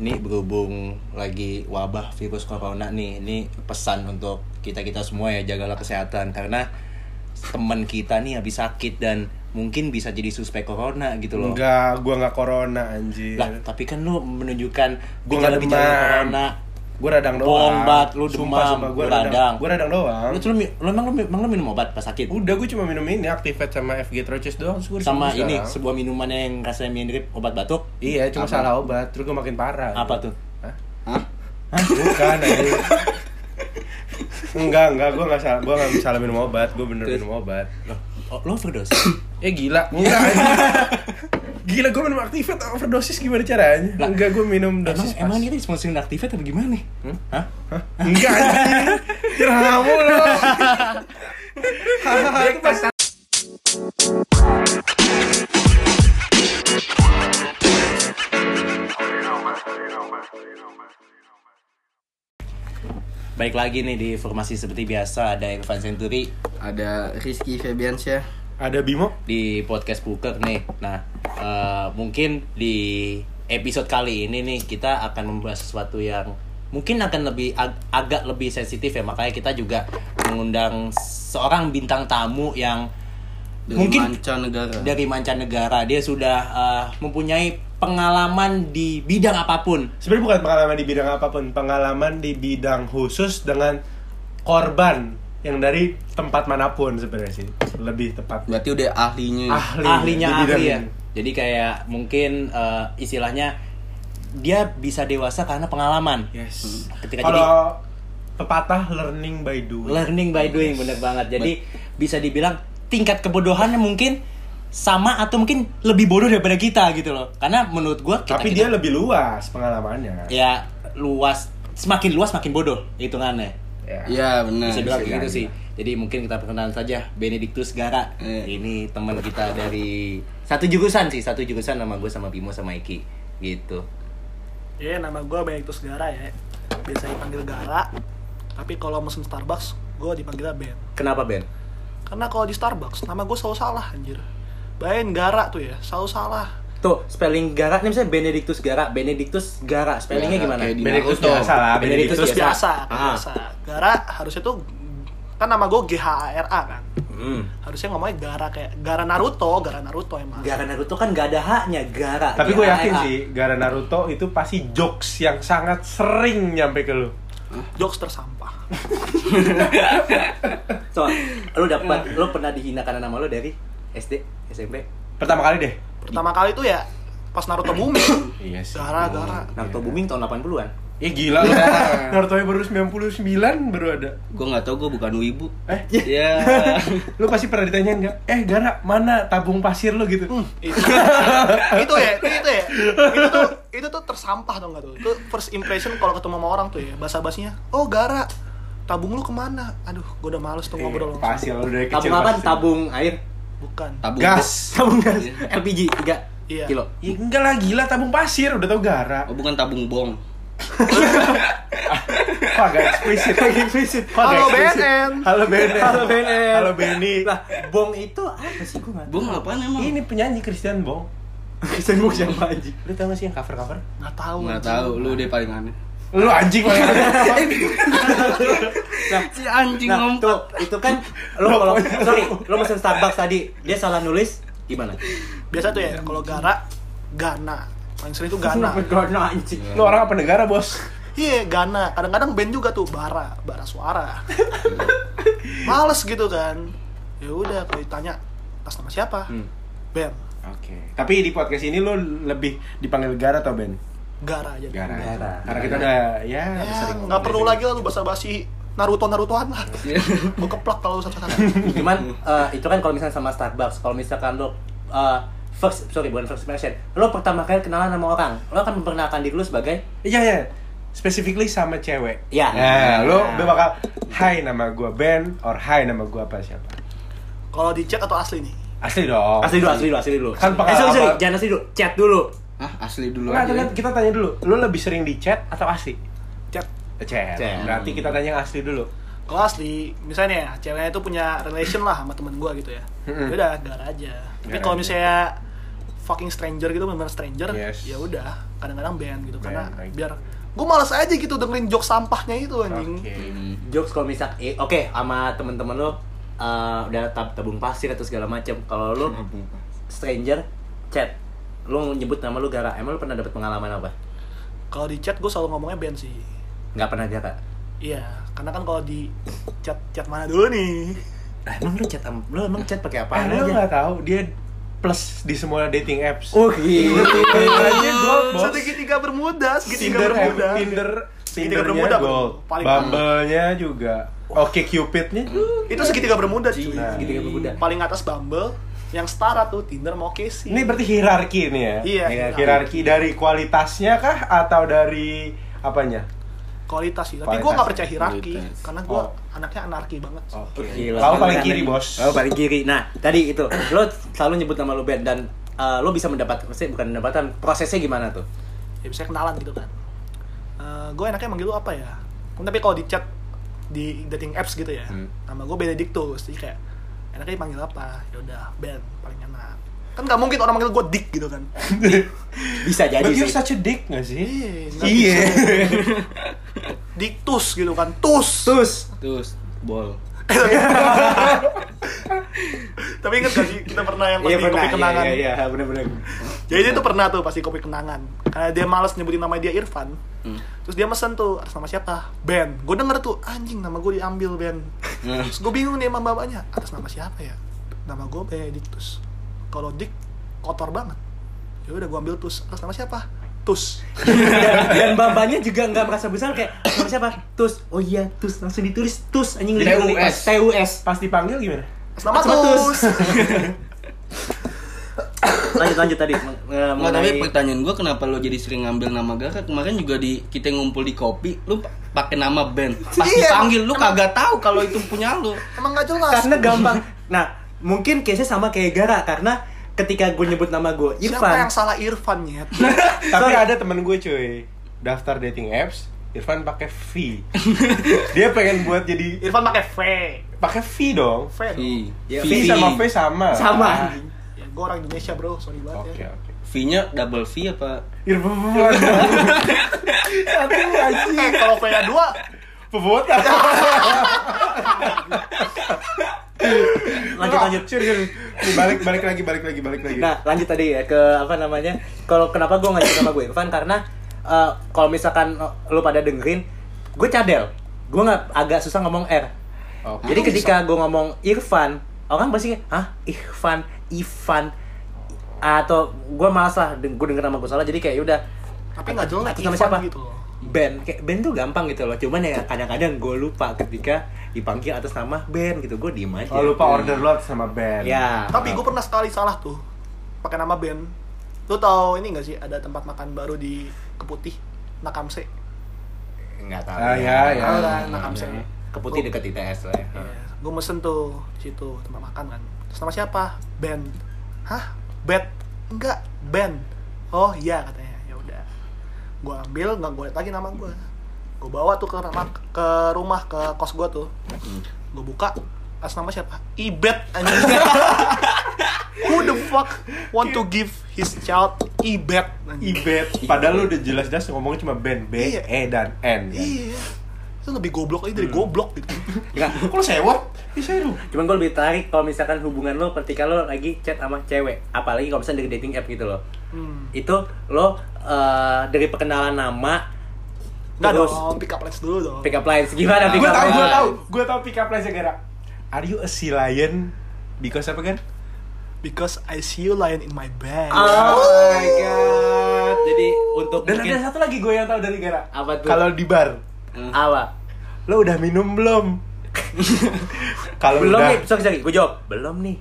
Ini berhubung lagi wabah virus corona nih, ini pesan untuk kita-kita semua ya jagalah kesehatan karena teman kita nih habis sakit dan mungkin bisa jadi suspek corona gitu loh. Enggak, gua nggak corona anjir. Lah, tapi kan lu menunjukkan Gua nggak demam. corona. Gua radang doang. Bohong banget, lu demam, sumpah, gua lu radang. radang. Gua radang doang. Lu lu, lu emang lu, emang lu minum obat pas sakit? Udah gua cuma minum ini Activate sama FG Troches doang terus Sama sembuh ini sekarang. sebuah minuman yang rasanya mirip obat batuk. Iya, cuma Apa? salah obat, terus gua makin parah. Apa tuh? Hah? Hah? Hah? Bukan anjir. enggak, enggak, gua enggak salah, gua enggak salah minum obat, gua bener Terus? minum obat. Loh, oh, lo overdose? Eh gila, enggak anjir. Gila, gua minum Activate overdosis gimana caranya? Lah, enggak, gua minum emang, dosis emang pas. ini sponsorin aktifat atau gimana nih? Hmm? Hah? Hah? Enggak anjir. Kamu lo. Hahaha, itu pas Baik lagi nih di formasi seperti biasa ada Irfan Century Ada Rizky Febiansyah. Ada Bimo. di podcast Booker nih. Nah, eh, mungkin di episode kali ini nih kita akan membahas sesuatu yang mungkin akan lebih ag- agak lebih sensitif ya makanya kita juga mengundang seorang bintang tamu yang Dari mungkin mancanegara. dari mancanegara dia sudah eh, mempunyai pengalaman di bidang apa pun Sebenarnya bukan pengalaman di bidang apa pun, pengalaman di bidang khusus dengan korban yang dari tempat mana pun sebenarnya sih. Lebih tepat. Berarti udah ahlinya. Ahli ahlinya bidang ahli ya jadi kayak mungkin eh, istilahnya dia bisa dewasa karena pengalaman Yes. ketika jadi Kalau pepatah learning by doing. learning by doing bener banget jadi bisa dibilang tingkat kebodohannya mungkin sama atau mungkin lebih bodoh daripada kita gitu loh karena menurut gua kita, Tapi dia lebih luas pengalamannya. ya luas semakin luas makin bodoh hitungannya Ya. Iya benar. bisa bilang gitu sih jadi mungkin kita perkenalan saja Benedictus Gara Eh. ini teman kita dari satu jurusan sih satu jurusan nama gue sama Bimo sama Iki gitu Ya, nama gue Benedictus Gara ya. Biasa dipanggil Gara. Tapi kalau mesen Starbucks, gue dipanggilnya Ben. kenapa Ben Karena kalau di Starbucks, nama gue selalu salah, anjir. Bayangin Gara tuh ya, selalu salah. Tuh spelling Gara ini misalnya Benedictus Gara Benedictus Gara spellingnya Gara, gimana kayak di Benedictus biasa lah, Benedictus Terus biasa. biasa, Ah. biasa. Gara harusnya tuh kan nama gue G H A R A kan. hmm. Harusnya ngomongnya Gara kayak Gara Naruto, Gara Naruto emang. Gara Naruto kan gak ada haknya Gara Tapi gue yakin sih, gara Naruto itu pasti jokes yang sangat sering nyampe ke lu. Jokes tersampah. So, lu dapat lu pernah dihina karena nama lu dari SD, SMP, Pertama kali deh. Pertama kali tuh ya pas Naruto booming. Iya sih. Gara Gara. Naruto booming tahun 80-an. Ya gila lu. Naruto yang baru 99 baru ada. Gue nggak tahu gue bukan wibu. Eh, Ya. lu pasti pernah ditanyain nggak? Eh, Gara, mana tabung pasir lu gitu? itu, itu ya itu, itu ya itu tuh itu tuh tersampah dong nggak tuh itu first impression kalau ketemu sama orang tuh ya bahasa basinya oh gara tabung lu ke mana aduh gue udah males tuh ngobrol langsung Pasti lu dari kecil. Tabung apa? Tabung air. Bukan Tabung gas. Tabung gas. LPG 3 Iya. kilo. Ya, enggak lah gila tabung pasir udah tau Gara. Oh bukan tabung bong. Agak eksplisit. eksplisit. Kok agak Halo, eksplisit? BNN. Halo BNN. Halo BNN. Halo Benny. Lah, bong itu apa sih gua nggak tahu. Bong apaan emang? Ini penyanyi Christian Bong. Christian Bong siapa anjing? Lu tau gak sih yang cover-cover? nggak tahu Nggak tahu. Lu deh paling aneh. Lu anjing paling Nah, Si anjing nah, tuh, itu kan lo kalau sorry, lo pesen Starbucks tadi, dia salah nulis gimana? biasa tuh ya kalau gara Gana paling sering tuh Gana Gana anjing. Lu orang apa negara, Bos? iya Gana kadang-kadang band juga tuh Bara Bara Suara males gitu kan ya udah kalau ditanya atas nama siapa Hmm. Ben Oke. Tapi di podcast ini lu lebih dipanggil Gara atau Ben? Gara aja Gara. Gara. Karena kita udah ya, ya sering nggak perlu lagi lah lu basa-basi Naruto Narutoan lah gue keplak kalau satu-satu Cuman eh, itu kan kalau misalnya sama Starbucks, kalau misalkan lo eh, first sorry bukan first impression, lo pertama kali kenalan sama orang, lo akan memperkenalkan diri lo sebagai Iya, ya. Specifically sama cewek. Ya. Nah, lu Nah. udah bakal Hai nama gua Ben or Hai nama gua apa siapa? kalau di chat atau asli nih Asli dong. asli dulu, asli dulu, asli dulu. Kan eh, sorry, sorry, pengalaman- jangan asli dulu, chat dulu. Ah asli dulu Nggak, aja. kita, kita tanya dulu. Lu lebih sering di chat atau asli? chat Chat. Chat. Berarti kita tanya yang asli dulu. kalau asli misalnya ya ceweknya itu punya relation lah sama temen gue gitu ya ya udah gara aja tapi kalau misalnya fucking stranger gitu benar stranger Yes. ya udah kadang-kadang band gitu karena biar gue males aja gitu dengerin jok sampahnya itu anjing Oke. jokes kalau misal eh, oke sama temen-temen lo eh, udah tab tabung pasir atau segala macam kalau lo stranger chat lo nyebut nama lo gara emang lo pernah dapet pengalaman apa kalau di chat gue selalu ngomongnya band sih nggak pernah gara iya karena kan kalau di chat chat mana dulu nih Ah, emang lo chat lo emang chat pakai Eh, apa lu aja nggak tahu dia plus di semua dating apps. oh gitu Tindernya gold, bos. segitiga bermuda segitiga Tinder, bermuda Tinder, Segitiga bermuda, gold. Paling- Bumble-nya juga. Oke Cupidnya juga. itu segitiga bermuda cuy Nah. segitiga bermuda paling atas Bumble yang setara tuh Tinder mau Casey Ini berarti hierarki nih ya? Iya, Hierarki. Hierarki dari kualitasnya kah atau dari apanya? kualitas sih tapi gue gak percaya hierarki Kualitas. karena gue Oh. anaknya anarki banget Oke. Gila. Kau paling kiri, Bos. Oh, paling kiri. Nah, tadi itu lo selalu nyebut nama lo band dan eh, lo bisa mendapat, maksudnya bukan mendapatkan prosesnya gimana tuh? ya bisa kenalan gitu kan gue enaknya manggil lu apa ya tapi kalau di chat di dating apps gitu ya Hmm. nama gue Benedictus jadi kayak enaknya dipanggil apa ya udah Ben paling enak kan nggak mungkin orang manggil gue Dick gitu kan Bisa jadi But you're sih. such a dick gak sih? iya Iya. bisa. Dictus gitu kan tus Terus Terus bol. tapi inget gak sih kita pernah yang pas Iya pernah, kopi iya, kenangan. iya, iya, bener-bener. jadi dia tuh pernah tuh pasti kopi kenangan. Karena dia males nyebutin nama dia Irfan. Hmm. terus dia mesen tuh atas nama siapa? Ben. Gue denger tuh anjing nama gue diambil Ben. Nah, terus gue bingung nih sama bapaknya atas nama siapa ya? Nama gue Benedictus kalau Dick kotor banget. Ya udah gue ambil tus atas nama siapa tus dan, bapaknya juga nggak merasa besar kayak nama siapa? Tus. Oh iya, Tus. Langsung ditulis Tus anjing TUS. TUS. Pas dipanggil gimana? nama Tus. tus Lanjut lanjut tadi. eh, Nggak, tapi mengenai- pertanyaan gua kenapa lo jadi sering ngambil nama Gara? Kemarin juga di kita ngumpul di kopi, lu pa- pakai nama band. Pas Iya, dipanggil lu emang- kagak tahu kalau itu punya lu. emang gak jelas karena gampang. Nah, mungkin case-nya sama kayak Gara karena ketika gue nyebut nama gue siapa Irfan, yang salah Irfan ya Tapi ada temen gue cuy. Daftar dating apps Irfan pakai V. Dia pengen buat jadi Irfan pakai V. pakai V dong. V dong. V. Ya, V V. sama V sama. Sama. ya gue orang Indonesia bro. Sorry banget Oke ya. Oke V-nya double V apa? Irfan. Satu eh kalau V nya dua. Pebot lanjut lanjut. Nih, balik balik lagi balik lagi balik lagi Nah, lanjut tadi ya ke apa namanya? Kalau kenapa gue nyebut nama gue Irfan karena eh, kalau misalkan lu pada dengerin, gue cadel. Gue nggak agak susah ngomong R. Oke. Jadi ketika gue ngomong Irfan, orang pasti hah Irfan, Ivan atau gue malas lah gue denger nama gue salah jadi kayak udah tapi nggak jelek nama Irfan siapa? gitu loh band kayak band tuh gampang gitu loh. Cuman ya kadang-kadang gue lupa ketika dipanggil atas nama band gitu. Gue diem aja. Oh lupa order lot sama band. Ya. Tapi gue pernah sekali salah tuh. Pakai nama band. Lu tau ini gak sih ada tempat makan baru di Keputih? Nakamse. Nggak tahu. Ah, ya, ya. Kan Nakamse. Ya. keputih deket ITS lah ya. gue mesen tuh di situ tempat makan kan. Terus nama siapa? Band. Hah? Band enggak. Band. Oh iya katanya. ya gue ambil nggak gue liat lagi nama gue gue bawa tuh ke rumah ke rumah ke kos gue tuh. Gue buka atas nama siapa? Ibet anjing. Who the fuck want to give his child ibet anjing? Ibet. Padahal lu udah jelas-jelas ngomongnya cuma band B, Iya. E, dan N kan? iya. Itu lebih goblok aja dari goblok gitu. Nggak, Kok lu sewot? Bisa lu. Cuman gue lebih tarik kalau misalkan hubungan lo ketika lo lagi chat sama cewek apalagi kalau misalnya dari dating app gitu loh hmm. itu lo eh, dari perkenalan nama Nggak terus dong, pick up lines dulu dong pick up lines gimana pick Gue up tau, gue lines? tau Gue tau pick up line gara Are you a sea lion? Because apa kan? Because I see you lying in my bed. Oh my god. Jadi untuk Dan mungkin ada satu lagi gue yang tau dari Gara Apa tuh? Kalau di bar apa? Lo udah minum belum? Kalau Belum udah nih, sorry, sorry, gue jawab. Belum nih.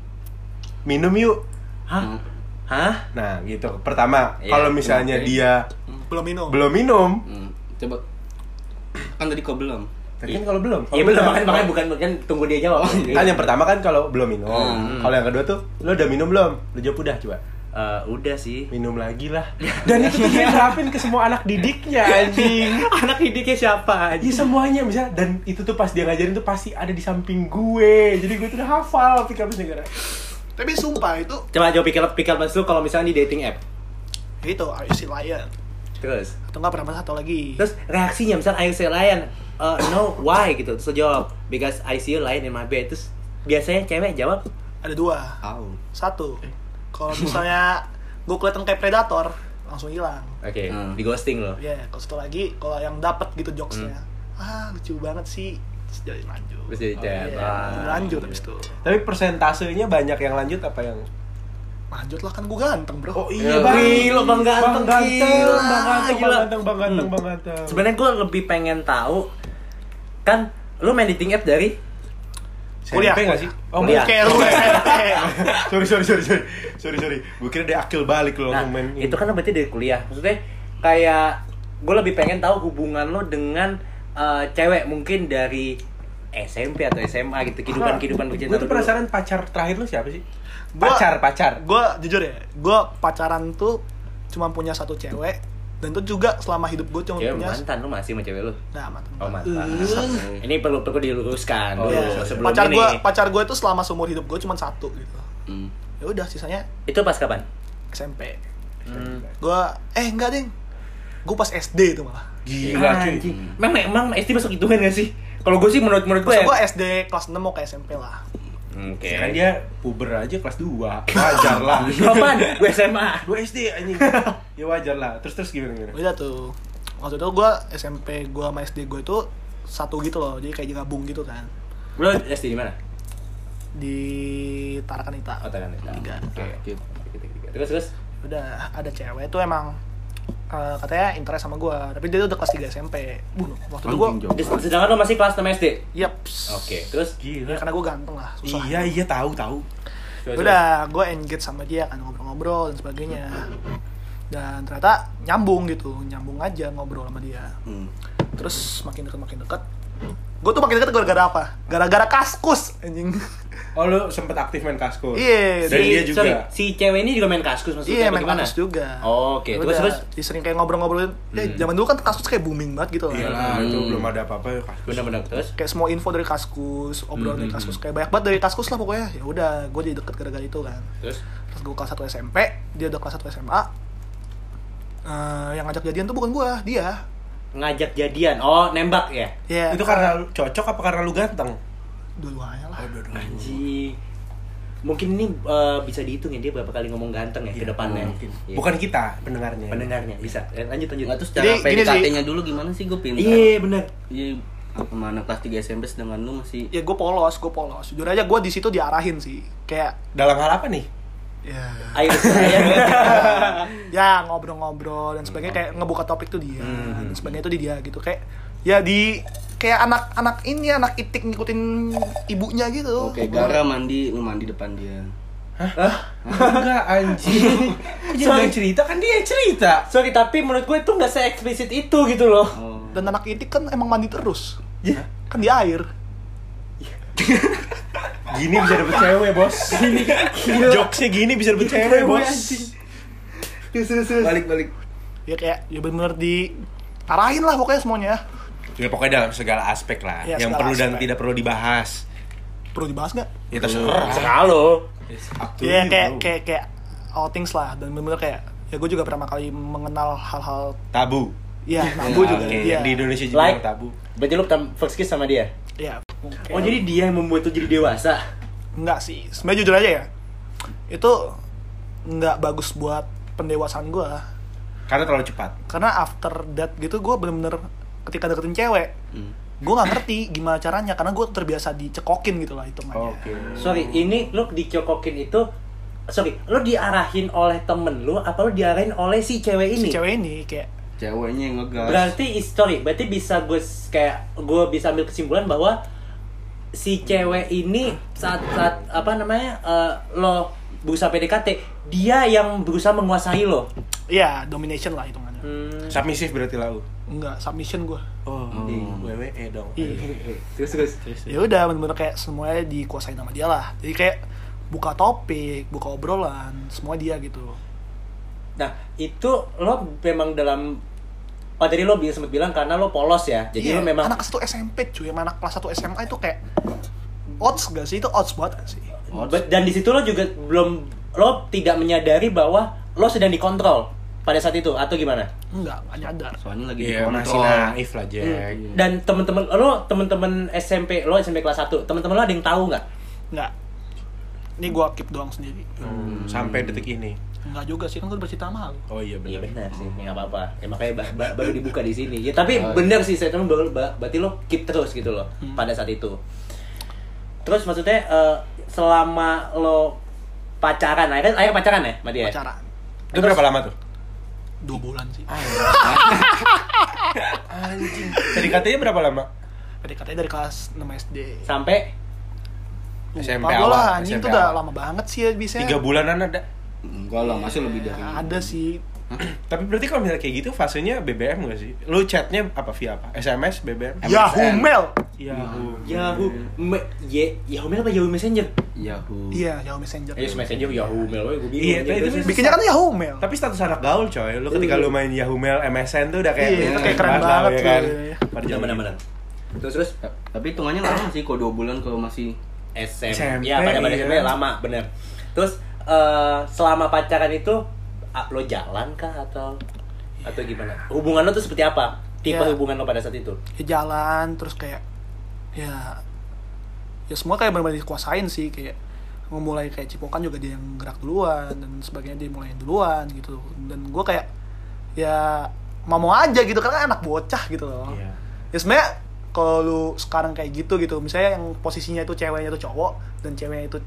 minum yuk Hah? Hah? Nah gitu Pertama Iya, Kalau misalnya oke. dia Belum minum. belum minum Hmm, coba. Kan tadi kok belum? Tapi kan kalau belum Iya belum, makanya, makanya bukan bukan tunggu dia jawab. Kan yang pertama kan kalau belum minum Hmm. Kalau yang kedua tuh Lo udah minum belum? Lo jawab udah coba Eh, udah sih. Minum lagi lah Dan itu tuh dia terapin ke semua anak didiknya anjing Anak didiknya siapa aja? Iya semuanya bisa dan itu tuh pas dia ngajarin tuh pasti ada di samping gue. Jadi gue tuh udah hafal pick up line gara. Tapi sumpah itu Coba jawab pikir pikir mas lu kalau misalnya di dating app. itu Are you still lion? Terus. Atau enggak pernah satu lagi? Terus reaksinya misalnya I say lion, uh, no why gitu. Terus jawab because I see you lying in my bed. Terus biasanya cewek jawab Ada dua. Au. Satu. Kalau misalnya gue kelihatan kayak predator, langsung hilang. oke Hmm. di ghosting lo. Ya, kalau satu lagi kalau yang dapat gitu jokesnya, ah lucu banget sih, terus jadi lanjut. Terus jadi chat. Iya, Wah. lanjut habis itu. Tapi persentasenya banyak yang lanjut apa yang Lanjut lah kan gue ganteng bro. Oh iya, Bang. Gila, Bang Ganteng, Bang Ganteng, gila. Bang Ganteng, Gila. Bang Ganteng, Bang Ganteng, Bang Ganteng. Sebenarnya gue lebih pengen tahu kan lu main dating app dari Kuliah. SMP nggak sih? Oh, Kuliah. Kayak lu SMP. sorry, sorry, sorry, sorry, sorry, sorry. Gue kira dia akil balik lo Nah, main. itu kan berarti dari kuliah. Maksudnya kayak gue lebih pengen tahu hubungan lo dengan eh, cewek mungkin dari SMP atau SMA gitu kehidupan kehidupan Gue percintaan tuh lo dulu. penasaran pacar terakhir lu siapa sih? Gua- Pacar, pacar. gue jujur ya, gue pacaran tuh cuma punya satu cewek dan itu juga selama hidup gue cuma Ya punya mantan lu masih sama cewek lu. nah mantan Oh mantan. Ini perlu perlu diluruskan Oh, dulu iya. sebelum pacar ini. gue pacar gue itu selama seumur hidup gue cuma satu gitu Hmm. ya udah sisanya Itu pas kapan? SMP Hmm. gue eh enggak ding gue pas SD itu malah Gila, cuy. Memang emang SD masuk hitungan gak sih? Kalau gue sih menurut menurut gue ya. gue SD kelas 6 mau ke SMP lah Oke. Kan dia puber aja kelas 2 Wajar lah Kapan? Gue SMA. Gue SD anjing Ya wajar lah Terus terus gimana gimana? udah tuh waktu itu gue SMP gue sama SD gue itu satu gitu loh jadi kayak gabung gitu kan Lu SD di mana? di Tarakanita Oh, Tarakanita. tiga Oke. Terus terus udah ada cewek itu emang eh, katanya interest sama gue tapi dia udah kelas 3 SMP waktu itu gue sedangkan lu masih kelas 6 SD. yaps Oke. Terus? Gila ya, karena gue ganteng lah susah. Iya iya tahu tahu. Udah gue engage sama dia kan ngobrol-ngobrol dan sebagainya. Dan ternyata nyambung gitu nyambung aja ngobrol sama dia. Hmm. terus makin deket makin deket. Gue tuh makin deket gara-gara apa? Gara-gara kaskus anjing Oh lu sempet aktif main kaskus? Iya, Dan si, dia juga sorry, si cewek ini juga main kaskus maksudnya iya main kaskus juga Oh, oke. Ya Terus udah, terus sering kayak ngobrol-ngobrolin ya Hmm. zaman dulu kan kaskus kayak booming banget gitu Iya lah lah itu Hmm. belum ada apa-apa ya kaskus benar-benar terus kayak semua info dari kaskus obrolan Hmm, dari hmm, kaskus kayak banyak banget dari kaskus lah pokoknya ya udah gue jadi deket gara-gara itu kan terus terus gue kelas 1 SMP dia udah kelas 1 SMA Eh, yang ngajak jadian tuh bukan gue dia ngajak jadian. Oh, nembak ya? ya Itu karena lu cocok apa karena lu ganteng? Dua-duanya lah Anjing. Mungkin ini eh, bisa dihitung ya dia berapa kali ngomong ganteng ya ke depannya. Mungkin. Iya. Bukan kita pendengarnya pendengarnya bisa. Eh, Lanjut lanjut. Nggak, terus Jadi, cara. PDKT-nya dulu gimana sih gue pintar? Iya, benar. Iya, apa mana kelas 3 SMP sedangkan lu masih ya gue polos gue polos jujur aja gue di situ diarahin sih kayak Dalam hal apa nih? ya Ayo saya. ya ngobrol-ngobrol dan sebagainya kayak ngebuka topik tuh dia Hmm. dan sebagainya itu di dia gitu kayak ya di kayak anak-anak ini anak itik ngikutin ibunya gitu. Oke, Gara mandi, lu mandi depan dia. Enggak anjing. Kok Jangan Sorry. cerita? Kan dia cerita. Sorry, tapi menurut gue itu nggak se-eksplisit itu gitu loh. Oh. dan anak itik kan emang mandi terus. Kan di air. Gini bisa dapet cewek bos. Jokesnya gini bisa dapet cewek bos. Balik balik. ya kayak ya bener-bener di arahin lah pokoknya semuanya Ya pokoknya dalam segala aspek lah. Ya, Yang perlu dan aspek. tidak perlu dibahas. Perlu dibahas nggak? Ya terserah. Serah lo. Ya kayak kayak kayak all things lah. Dan bener-bener kayak ya gue juga pertama kali mengenal hal-hal Tabu. Ya nabu juga. Dia yang di Indonesia juga Like. tabu. Berarti lu pertama first kiss sama dia? ya Oh, jadi dia yang membuat lu jadi dewasa. Enggak sih, sebenarnya jujur aja ya. Itu nggak bagus buat pendewasaan gue Karena terlalu cepat. Karena after that gitu gue bener-bener ketika deketin cewek Hmm. Gue nggak ngerti gimana caranya Karena gue terbiasa dicekokin gitu lah hitungannya Oke Sorry, ini lu dicokokin itu Sorry, lu diarahin oleh temen lu apa lu diarahin oleh si cewek ini? Si cewek ini kayak Ceweknya yang ngegas. Berarti sorry, berarti bisa gue kayak gue bisa ambil kesimpulan bahwa si cewek ini saat saat apa namanya eh, lo berusaha PDKT, dia yang berusaha menguasai lo. Ya domination lah hitungannya Hmm. Submisif berarti lah lu Enggak, submission gue Oh, di WWE dong Iya. Terus terus. ya udah bener-bener kayak semuanya dikuasain sama dia lah Jadi kayak buka topik, buka obrolan, semua dia gitu Nah, itu lo memang dalam Oh tadi lo sempat bilang karena lo polos ya. Jadi Iya, lo memang anak kelas 1 SMP cuy, sama anak kelas 1 SMA itu kayak odds gak sih? Itu odds banget gak sih? But- dan di situ lo juga belum lo tidak menyadari bahwa lo sedang dikontrol pada saat itu atau gimana? Enggak, enggak nyadar. soalnya lagi Iya, masih naif lah, Jack. Dan temen-temen lo temen-temen SMP lo SMP kelas 1 temen-temen lo ada yang tahu nggak? Enggak. Ini gua keep doang sendiri. Hmm, Sampai detik ini. Enggak juga sih, kan gua bercerita sama lu. Oh iya Iya benar. benar sih, ya, nggak apa-apa. Ya, makanya ba- ba- baru dibuka di sini. Ya tapi Oh, iya. benar sih saya baru ba- berarti lo keep terus gitu loh pada saat itu. Terus maksudnya eh, selama lo pacaran, akhirnya akhirnya pacaran ya, sama dia? Pacaran. Itu berapa lama tuh? Dua bulan sih. Anjing. Tadi katanya berapa lama? PDKT dari kelas 6 SD. Sampai SMP Lupa gua awal, lah, anjing SMP itu udah lama banget sih ya bisa. Tiga bulanan ada. enggak lah masih lebih dari Ada sih. Tapi berarti kalau misalnya kayak gitu fasenya BBM gak sih? Lu chatnya apa via apa? SMS, BBM? Yahoo Mail. Yahoo. Yahoo, me, ye, Yahoo Mail apa Yahoo Messenger? Yahoo Iya, Yahoo Messenger. Ayo Messenger Yahoo Mail, gue bingung. Iya, itu- terus- Bikinnya kan Yahoo Mail. Tapi status anak gaul coy, lu ketika lu main Yahoo Mail MSN tuh udah kayak Iya, itu kayak keren banget ya kan. iya, iya. Pada benar zaman benar itu. benar. Terus terus Ta- tapi hitungannya lama sih kalau dua bulan kalau masih SMP, SMP, ya pada pada iya. SMP lama bener. Terus eh, selama pacaran itu lo jalan kah atau atau gimana? Hubungan lo tuh seperti apa? Tipe Ya. hubungan lo pada saat itu? Ya jalan terus kayak ya ya semua kayak benar-benar dikuasain sih kayak memulai kayak cipokan juga dia yang gerak duluan dan sebagainya dia mulai duluan gitu dan gue kayak ya mau aja gitu karena anak bocah gitu loh Iya. ya sebenarnya kalau lu sekarang kayak gitu gitu misalnya yang posisinya itu ceweknya itu cowok dan ceweknya itu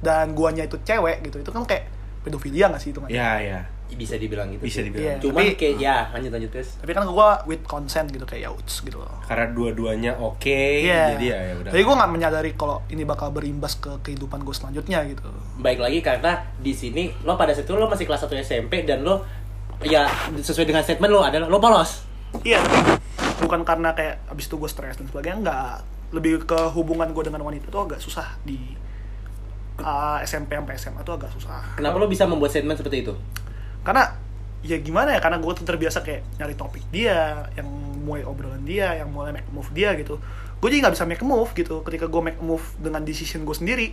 dan guanya itu cewek gitu itu kan kayak pedofilia gak sih itu Iya, iya. Bisa dibilang gitu. Bisa sih. dibilang. Iya. Cuman Tapi- kayak ya lanjut lanjut terus. tapi kan gua with consent gitu kayak ya uts gitu loh Karena dua-duanya oke, Iya. jadi ya ya udah. Jadi gue nggak menyadari kalau ini bakal berimbas ke kehidupan gue selanjutnya gitu. Baik lagi karena di sini lo pada saat itu lo masih kelas 1 SMP dan lo ya sesuai dengan statement lo adalah lo polos. Iya, tapi bukan karena kayak abis itu gue stres dan sebagainya, nggak. Lebih ke hubungan gue dengan wanita itu agak susah di uh, SMP sampai SMA itu agak susah. Kenapa lo bisa membuat statement seperti itu? Karena ya gimana ya? Karena gue tuh terbiasa kayak nyari topik dia, yang mulai obrolan dia, yang mulai make move dia gitu. Gue jadi nggak bisa make move gitu. Ketika gue make move dengan decision gue sendiri,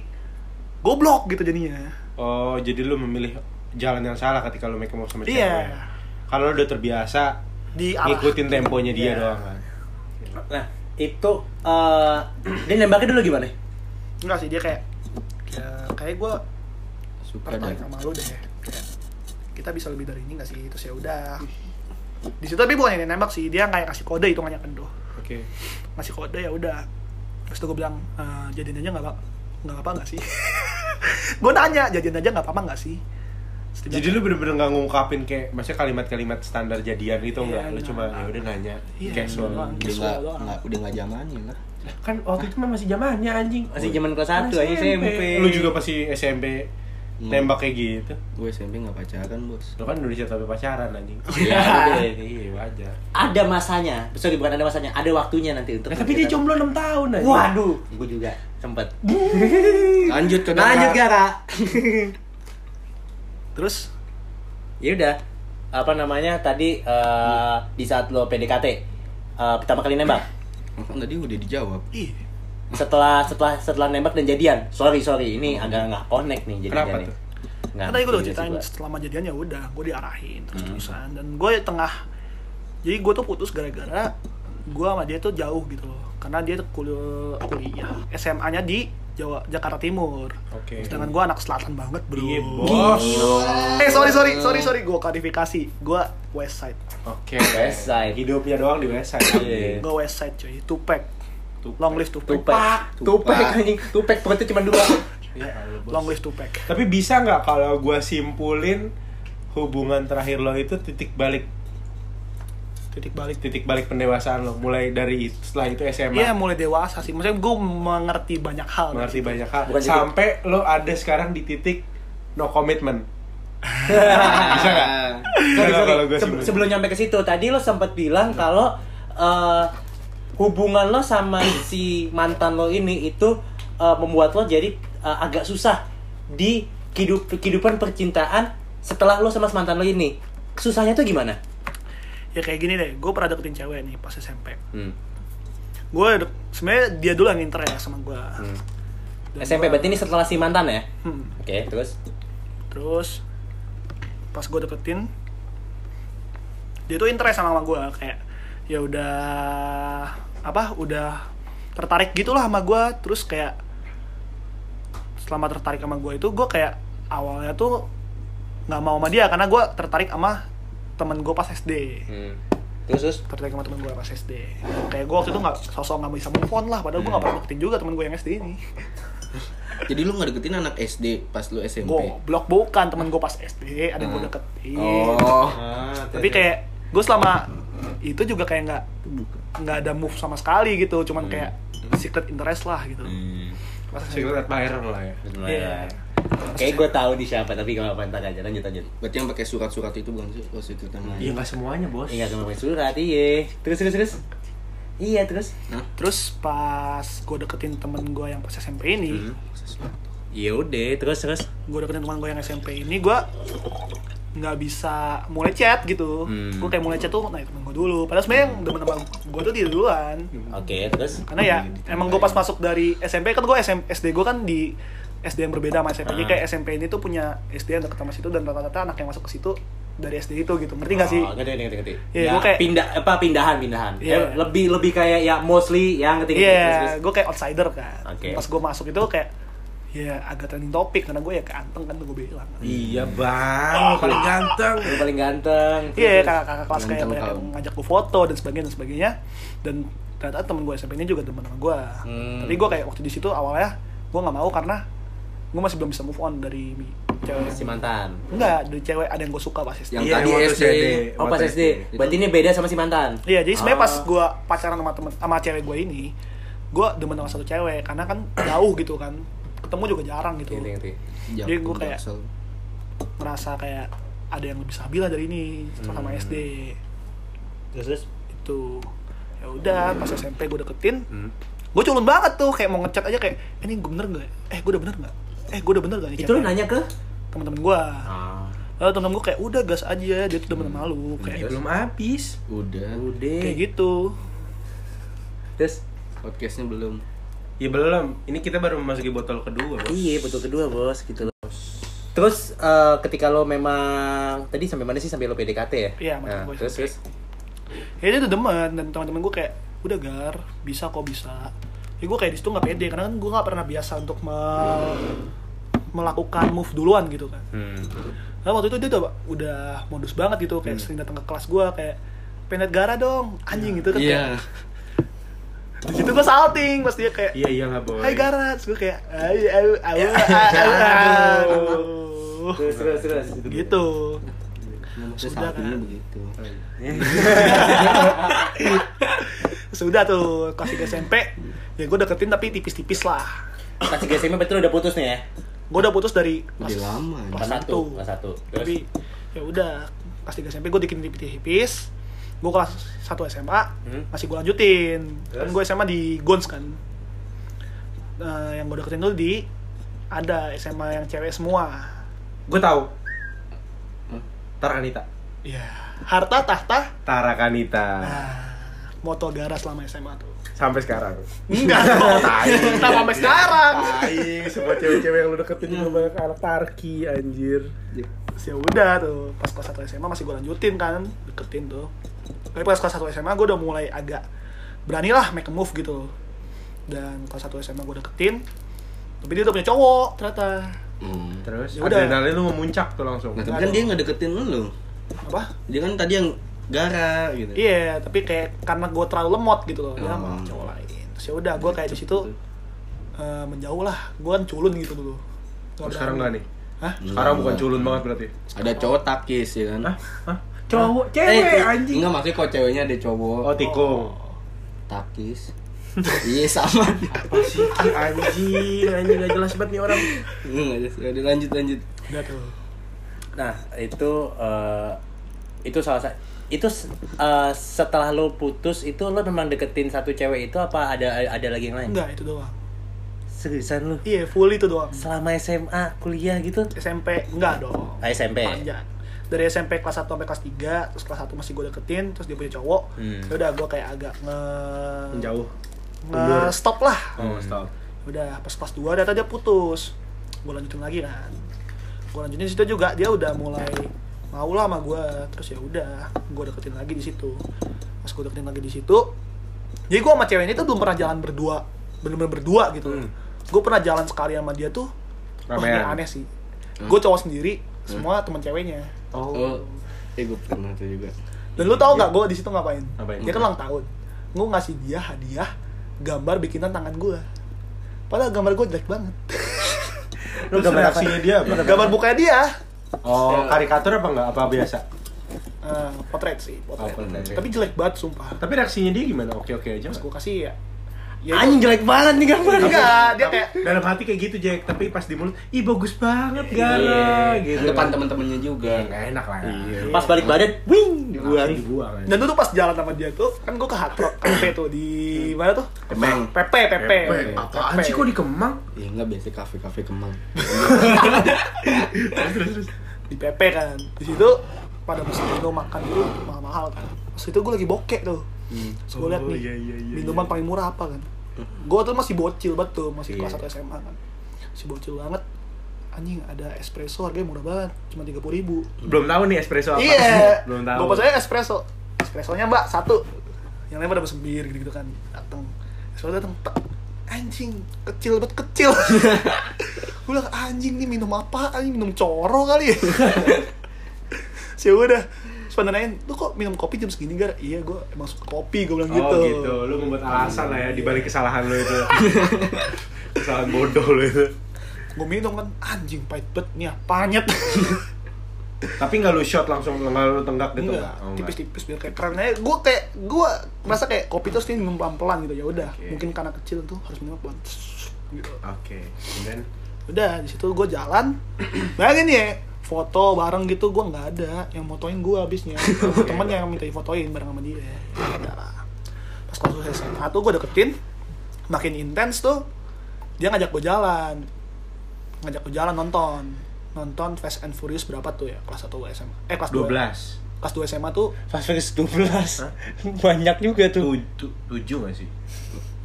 goblok gitu jadinya. Oh, jadi lu memilih jalan yang salah ketika lu make move sama cewek. Iya. Kalau lu udah terbiasa Di arah. ngikutin temponya dia Iya. doang kan. Nah, itu eh dia nembaknya dulu gimana? Enggak sih dia kayak ya, kayak gue suka tertarik dan sama lu deh Kayak, kita bisa lebih dari ini gak sih terus ya udah di situ tapi bukan yang nembak sih dia kayak kasih kode hitungannya kan tuh Oke. ngasih kode ya udah terus tuh gue bilang "Eh, jadiin aja nggak apa nggak apa nggak sih gue nanya jadiin aja nggak apa nggak sih dia Jadi lu bener-bener nggak ngungkapin kayak maksudnya kalimat-kalimat standar jadian itu Iya, enggak? Lu nah, cuma nah. ya udah nanya Iya, casual. nah. udah Casual nggak doang. nggak udah nggak zamannya lah Kan waktu itu mah masih zamannya anjing. Masih zaman kelas 1 aja SMP. Lu juga pasti SMP Hmm. nembak kayak gitu. gue SMP nggak pacaran bos Lu kan Indonesia tapi pacaran anjing. Iya, udah. Iya, wajar. Ada masanya. Sorry, bukan ada masanya. Ada waktunya nanti untuk Nah, tapi dia jomblo 6 tahun aja. Waduh, gue juga sempet. lanjut ke Lanjut Gara. terus ya udah. Apa namanya tadi eh, di saat lo PDKT eh, pertama kali nembak. Kan tadi udah dijawab ih Setelah setelah setelah nembak dan jadian. Sorry, sorry. Ini agak nggak connect nih jadinya Kenapa tuh? Nggak karena gue udah ceritain juga. setelah kejadian ya udah gue diarahin terus terusan dan gue tengah jadi gue tuh putus gara-gara gue sama dia tuh jauh gitu loh karena dia tuh kuliah, kuliah SMA-nya di Jawa Jakarta Timur Oke. sedangkan gue anak selatan banget bro Iya, bos. eh sorry sorry sorry sorry gue klarifikasi gue West Side Oke. West Side. Hidupnya doang di West Side. Iya. gue West Side cuy Tupac Tupac. long live Tupac, Tupek. Tupek anjing. Tupek perutnya cuma dua. Ya long live Tupac Tapi bisa nggak kalau gua simpulin hubungan terakhir lo itu titik balik titik balik titik balik pendewasaan lo mulai dari itu- setelah itu SMA Iya mulai dewasa sih maksudnya gue mengerti banyak hal mengerti banyak hal Bukan sampai lo ada sekarang di titik no commitment bisa nggak Sorry, sorry. kalau gua Se- simpulin? sebelum nyampe ke situ tadi lo sempat bilang kalau eh, hubungan lo sama si mantan lo ini itu eh, membuat lo jadi eh, agak susah di kehidup kehidupan percintaan setelah lo sama mantan lo ini susahnya tuh gimana? ya kayak gini deh gue pernah deketin cewek nih pas SMP Hmm. gue sebenarnya dia dulu yang inter ya sama gue Hmm. Dan SMP gua- berarti ini setelah si mantan ya? Hmm. Oke, terus terus pas gue deketin dia tuh interest sama gue kayak ya udah apa udah tertarik gitulah sama gue terus kayak selama tertarik sama gue itu gue kayak awalnya tuh nggak mau sama dia karena gue tertarik sama temen gue pas SD hmm. Terus terus? Tertarik sama temen gue pas SD kayak gue waktu itu nggak sosok nggak bisa move on lah padahal gue nggak pernah deketin juga temen gue yang SD ini Jadi lu nggak deketin anak SD pas lu SMP? gue blok bukan temen gue pas SD ada yang gue Hmm. deketin Oh. tapi kayak gue selama itu juga kayak nggak nggak ada move sama sekali gitu cuman kayak secret interest lah gitu Hmm. Secret admirer lah ya. Iya. Kayak gue tahu di siapa tapi gak apa-apa ntar aja lanjut lanjut. Berarti yang pakai surat-surat itu bukan sih? Oh, secret yang Iya nggak semuanya bos. Iya gak pakai surat iya. Terus terus terus. Iya terus. Hah? terus pas gue deketin temen gue yang pas SMP ini Hmm. Sesuatu. Iya udah terus terus. gue deketin teman gue yang SMP ini gue nggak bisa mulai chat gitu Hmm. gue kayak mulai chat tuh nah temen gue dulu padahal sebenarnya yang demen sama gue tuh dia duluan Oke terus. karena ya emang gue pas masuk dari SMP kan gue SD gue kan di SD yang berbeda sama SMP jadi Ah. kayak SMP ini tuh punya SD yang deket sama situ dan rata-rata anak yang masuk ke situ dari SD itu gitu ngerti gak sih Oh, ngerti ngerti ngerti. Iya, ya, gua kayak- pindah apa pindahan pindahan. Eh, lebih lebih kayak ya mostly yang ngerti ngerti. Iya, terus. gue kayak outsider kan. Oke. Pas gue masuk itu kayak ya agak trending topik karena gue ya ganteng kan gue bilang. Iya bang, paling ganteng. Lu paling ganteng. Iya, Terus, kakak-kakak kelas kayak banyak yang ngajak gue foto dan sebagainya dan sebagainya. Dan ternyata temen gue SMP ini juga temen sama gue. Hmm. Tapi gue kayak waktu di situ awalnya gue nggak mau karena gue masih belum bisa move on dari cewek Si mantan. Enggak, dari cewek ada yang gue suka pas SD. Yang Iya, tadi SD. Oh pas SD. Berarti ini beda sama si mantan. Iya, jadi sebenarnya pas gue pacaran sama temen sama cewek gue ini, gue demen sama satu cewek karena kan jauh gitu kan, ketemu juga jarang gitu. Ngerti ngerti. Jam Jadi gua kayak- Jaksel. Ngerasa kayak ada yang lebih stabil lah dari ini setelah sama Hmm. SD Terus terus. itu. Ya udah, pas SMP gue deketin, Hmm. gue culun banget tuh kayak mau ngechat aja kayak, eh, ini gue bener nggak? Eh, gue udah bener nggak? Eh, gue udah bener gak nih? Itu lu chatnya?" nanya ke? temen-temen gue. Ah. Lalu temen-temen gue kayak udah gas aja, dia tuh demen sama lu, Ya, kayak belum habis. Udah. Udah. kayak gitu. Terus Podcastnya belum. Ya belum. Ini kita baru memasuki botol kedua bos. Iya betul kedua bos gitu loh. Terus eh, ketika lo memang tadi sampai mana sih sampai lo PDKT ya? Iya, Nah, gue terus terus. ya dia tuh demen dan teman-teman gue kayak udah gar bisa kok bisa ya gue kayak di situ nggak pede karena kan gue nggak pernah biasa untuk me- melakukan move duluan gitu kan Hmm. nah waktu itu dia udah udah modus banget gitu kayak sering datang ke kelas gue kayak pengen liat gara dong anjing gitu kan Iya. kayak di situ gue salting pas dia kayak Iya iya lah boy. Hai Gara, terus gue kayak ayo ayo ayo ayo Terus terus terus. gitu Sudah Sudah, kan. begitu. sudah tuh kelas 3 SMP ya gue deketin tapi tipis-tipis lah Pas tiga SMA betul udah putus nih ya? gue udah putus dari Udah lama. Kelas Kelas satu, satu. kelas satu. Terus. tapi ya udah kelas 3 SMP gue bikin tipis-tipis gue kelas 1 SMA Hmm. masih gue lanjutin kan gue SMA di Gons kan Nah, yang gue deketin tuh di ada SMA yang cewek semua Gue tahu. Hah? Tarakanita. ya harta tahta Tarakanita. nah, moto gara selama SMA tuh Sampai sekarang. enggak dong sampai sekarang Tai, semua cewek-cewek yang lu deketin juga banyak anak tarki anjir. Ya udah tuh pas kelas 1 SMA masih gue lanjutin kan deketin tuh tapi pas kelas 1 SMA gue udah mulai agak berani lah make a move gitu dan kelas 1 SMA gue deketin tapi dia udah punya cowok ternyata Hmm. Terus Ya udah. adrenalin lu memuncak tuh langsung. Nah, tapi kan dia nggak deketin lu. apa Dia kan tadi yang gara gitu. iya tapi kayak karena gue terlalu lemot gitu loh dia Oh. sama cowok lain terus ya udah gue kayak di situ eh, menjauh lah gue kan culun gitu dulu Oh, sekarang enggak nih? Hah? Sekarang bukan culun banget berarti. Ada cowok takis ya kan? Hah? Hah? Cowok, Eh, cewek anjing. Enggak maksudnya kok ceweknya ada cowok. Oh, tikung. takis. iya sama. Apa sih Ki? anjing? Anjing gak jelas banget nih orang. Enggak jelas. Ya udah lanjut lanjut. udah tuh Nah itu eh, itu salah satu itu eh, setelah lo putus itu lo memang deketin satu cewek itu apa ada ada lagi yang lain? enggak itu doang Seriusan lo? iya full itu doang Selama SMA kuliah gitu? SMP enggak dong Ah, SMP. panjang dari SMP kelas 1 sampai kelas 3 terus kelas 1 masih gue deketin terus dia punya cowok. Hmm. ya udah gue kayak agak nge Menjauh. nge stop lah. Oh, stop. udah pas kelas 2 data dia putus. Gue lanjutin lagi kan. Gue lanjutin di situ juga dia udah mulai mau lah sama gue terus ya udah gue deketin lagi di situ. Pas gue deketin lagi di situ jadi gue sama cewek ini tuh belum pernah jalan berdua bener-bener berdua gitu. Hmm. gue pernah jalan sekali sama dia tuh wah ini Ramean. aneh sih. Gue cowok sendiri semua teman ceweknya Oh, eh gue pernah tuh juga. dan lu tau gak gue di situ ngapain? Ngapain? Dia kan ulang tahun. Gue ngasih dia hadiah gambar bikinan tangan gue. Padahal gambar gue jelek banget. Terus reaksinya dia apa? gambar bukanya dia. Oh, karikatur apa enggak? Apa biasa? Eh, potret sih, potret. Oh, potret. Tapi jelek banget sumpah. Tapi reaksinya dia gimana? Oke-oke aja. Nggak? gue kasih ya. Ya Anjing jelek banget nih gambar. Enggak, dia kayak dalam hati kayak gitu Jack, tapi pas di mulut, ih bagus banget Gara Iya, gitu. Depan teman-temannya juga. Enggak enak lah. Iya. Pas balik badan, wing, dibuang. Dibuang. dan tuh tuh pas jalan sama dia tuh kan gue ke Rock Cafe tuh di mana tuh? Kemang. Pepe, Pepe. Pepe. Apaan sih kok di Kemang? Ya enggak biasa kafe-kafe kemang. di Pepe kan. Di situ pada musim minum makan dulu mahal-mahal kan. Pas itu gue lagi bokek tuh. Terus gue liat Oh, nih, iya, iya, iya, minuman paling murah apa kan? Gue tuh masih bocil banget tuh, masih kelas Iya. 1 SMA kan. Masih bocil banget. Anjing ada espresso harganya murah banget, cuma tiga puluh ribu. Belum tahu nih espresso apa. Iya. Belum tahu. Bapak saya espresso. Espressonya mbak satu. Yang lain pada pesen bir gitu, kan. Dateng. Espresso dateng. Anjing kecil banget kecil. gue bilang anjing nih minum apa? Anjing minum coro kali ya. Sih udah. Terus pada lu kok minum kopi jam segini gar? Iya gue emang suka kopi, gue bilang Oh gitu. gitu. Lu membuat alasan lah ya di balik kesalahan lu itu. kesalahan bodoh lu itu. Gue minum kan, anjing pahit banget nih apanya Tapi nggak lu shot langsung nggak lu tenggak gitu Enggak, nggak? Oh, tipis-tipis biar kayak keren aja. Gue kayak gue merasa kayak kopi terus ini minum pelan-pelan gitu ya udah. Oke. Mungkin karena kecil tuh harus minum pelan. Gitu. Oke. Kemudian Udah di situ gue jalan. Bayangin ya, foto bareng gitu gue nggak ada. Yang motoin gue abisnya. Temennya yang minta fotoin bareng sama dia. Ya lah. Pas kelas SMA tuh gue deketin, makin intens tuh. Dia ngajak gue jalan, ngajak gue jalan nonton nonton Fast and Furious berapa tuh ya kelas 1 SMA eh kelas 2 12 kelas 2 SMA tuh Fast Furious 12. Banyak juga tuh. Tu- tu- tujuh nggak sih?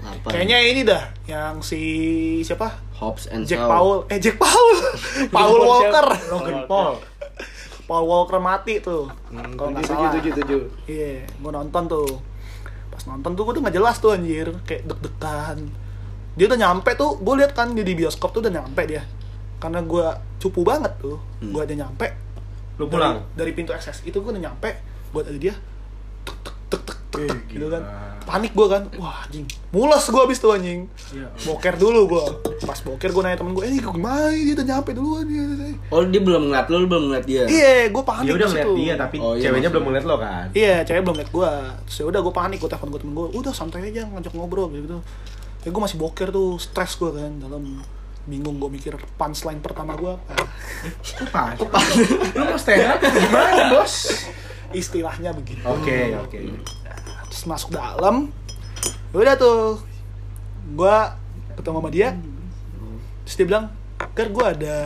Apa? Kayaknya ini dah yang si siapa? Hobbs and Jack Shaw. Paul. Eh Jack Paul. Paul Walker. Logan Paul. Paul Walker mati tuh. Kalau nggak salah. tujuh tujuh. Iya, gue nonton tuh. Pas nonton tuh gue udah nggak jelas tuh anjir, kayak deg-degan. Dia udah nyampe tuh, gue lihat kan dia di bioskop tuh udah nyampe dia. Karena gue cupu banget tuh, gue udah nyampe. Lu Dari- pulang. dari, pintu akses itu gue udah nyampe, buat ada dia. Tek tek tek tek tek, Eh, gitu kan. Panik gue kan, wah anjing, mules gue abis tuh anjing. Iya. Boker dulu gue, pas boker gue nanya temen gue, eh ini gimana dia udah nyampe duluan ya. Oh, dia belum ngeliat lu belum ngeliat dia. Iya, gue panik Dia udah ngeliat dia tapi Oh, iya, ceweknya belum ngeliat lo kan? Iya, cewek belum liat gue. Terus ya udah gue panik, gue telepon gue temen gue, udah santai aja ngajak ngobrol gitu. Ya gue masih boker tuh, stres gue kan dalam bingung gue mikir punchline pertama gue apa. Pas. Lu mau stand up? Gimana bos? Istilahnya begitu. Oke oke. Terus masuk dalam, udah tuh, gue ketemu sama dia. Terus dia bilang, Gar gue ada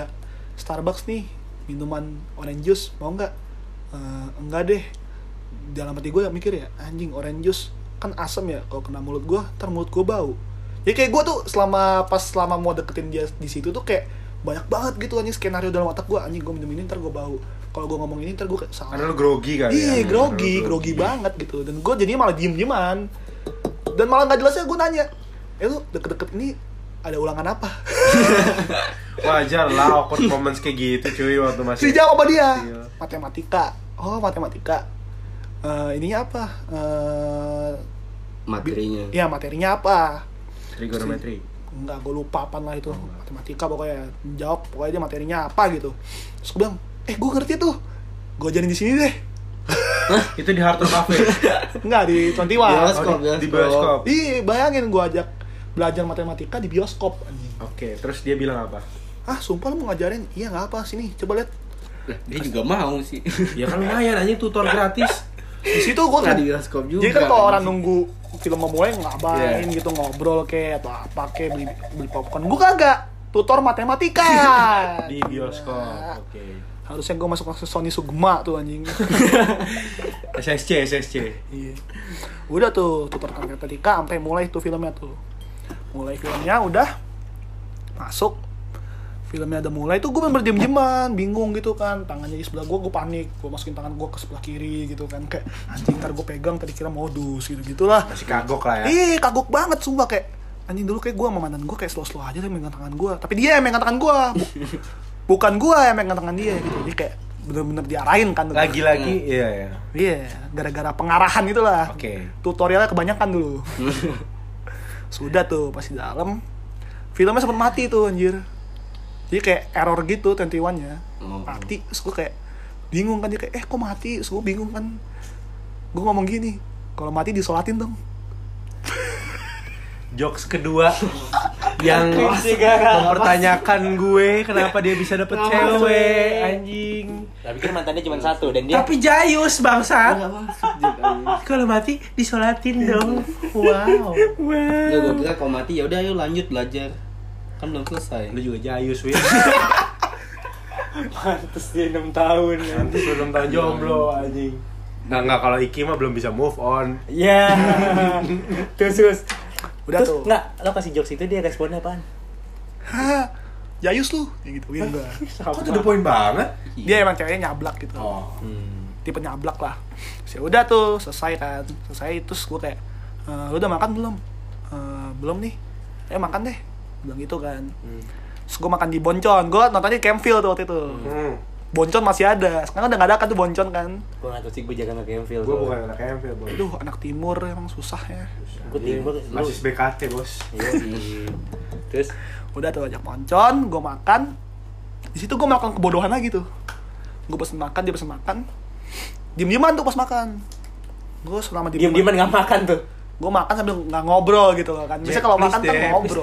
Starbucks nih, minuman orange juice, mau nggak? "Eh, enggak deh. Dalam hati gue mikir ya, anjing orange juice kan asem ya kalau kena mulut gue, ntar mulut gue bau. Ya kayak gue tuh selama pas selama mau deketin dia di situ tuh kayak banyak banget gitu anjing skenario dalam otak gue anjing gue minum ini ntar gue bau kalau gue ngomong ini ntar gue kayak salah Karena lu grogi kan? Iya, ya? grogi, grogi banget gitu. Dan gue jadinya malah diem-dieman. Dan malah nggak jelasnya gue nanya, eh lu deket-deket ini ada ulangan apa? Wajar lah awkward moments kayak gitu cuy waktu masih. Dijawab sama dia, Iya. matematika. Oh, matematika. Eh ininya apa? Eh Materinya. ya materinya apa? Trigonometri. Enggak, gue lupa apa lah itu. Matematika pokoknya. Jawab, pokoknya dia materinya apa gitu. Terus gue bilang, eh gue ngerti tuh. Gue ajarin di sini deh. Itu di Hard Rock Cafe. Enggak, di 21. Bioskop, Oh, di, di bioskop. Iya, bayangin gue ajak belajar matematika di bioskop anjing. Oke, terus dia bilang apa? ah sumpah lu mau ngajarin iya nggak apa sini coba lihat Lah, Dia juga mau sih. Ya kan lumayan anjing tutor gratis. di situ gua Nah, kan di bioskop juga. jadi kan kalau orang nunggu film mau mulai ngabain Iya. gitu ngobrol kayak atau apa kayak beli beli popcorn gua kagak tutor matematika Di bioskop. Oke. Harusnya gua masuk ke Sony Sugma tuh anjing. SSC SSC. iya. Udah tuh tutor matematika sampai mulai tuh filmnya tuh. Mulai filmnya udah masuk. Filmnya udah mulai tuh gue bener diem-dieman bingung gitu kan. Tangannya di sebelah gue gue panik. Gue masukin tangan gue ke sebelah kiri gitu kan. Kayak anjing ntar gue pegang tadi kira modus gitu gitulah. Masih kagok lah ya. Ih, kagok banget sumpah. Kayak anjing dulu kayak gue sama mantan gue kayak slow-slow aja dia megang tangan gue. Tapi dia yang megang tangan gue. Bu- bukan gue yang megang tangan dia gitu. Jadi kayak bener-bener diarahin kan. Lagi-lagi iya ya. Iya, gara-gara pengarahan itulah. Oke. Tutorialnya kebanyakan dulu. Sudah tuh pas di dalam filmnya sempat mati tuh anjir. Jadi kayak error gitu 21-nya. Oh. Mati, terus gue kayak bingung kan dia kayak eh kok mati? Terus gue bingung kan. Gue ngomong gini, kalau mati disolatin dong. Jokes kedua yang mempertanyakan gue kenapa dia bisa dapet cewek anjing. Tapi kan mantannya cuma satu dan dia Tapi Jayus anjing. Kalau mati disolatin dong. Wow. Nggak, gue kira kalau mati ya udah ayo lanjut belajar. Kan belum selesai. Lu juga Jayus, Win. pantes dia 6 tahun. Nanti belum tahun jomblo anjing. Nah, enggak kalau Iki mah belum bisa move on. Iya. Terus terus. Udah Terus tuh. enggak, lo kasih jokes itu dia responnya apaan? Hah, Jayus lu, ya gitu. Ya enggak. Kok tuh the point banget? Dia emang ceweknya nyablak gitu. Oh. Hmm. Tipe nyablak lah. Terus ya udah tuh, selesai kan. Selesai terus gue kayak, e, lu udah makan belum? "Eh, belum nih. Eh makan deh. Bilang gitu kan. Terus gue makan di Boncon. Gue nontonnya di Campfield tuh waktu itu. Hmm. Boncon masih ada. Sekarang udah gak ada kan tuh Boncon kan. Gue gak tau sih gue jaga nge feel Gue bukan anak MV, Bos. Aduh, anak timur emang susah ya. Gue timur. lu- Masih BKT, Bos. Iya, iya. Terus Udah tuh ajak Boncon, gue makan. Di situ gue melakukan kebodohan lagi tuh. Gue pesen makan, dia pesen makan. Diem-dieman tuh pas makan. Gue selama diem diem-dieman gak makan tuh. gue makan sambil nggak ngobrol gitu loh kan biasanya kalau makan kan ngobrol.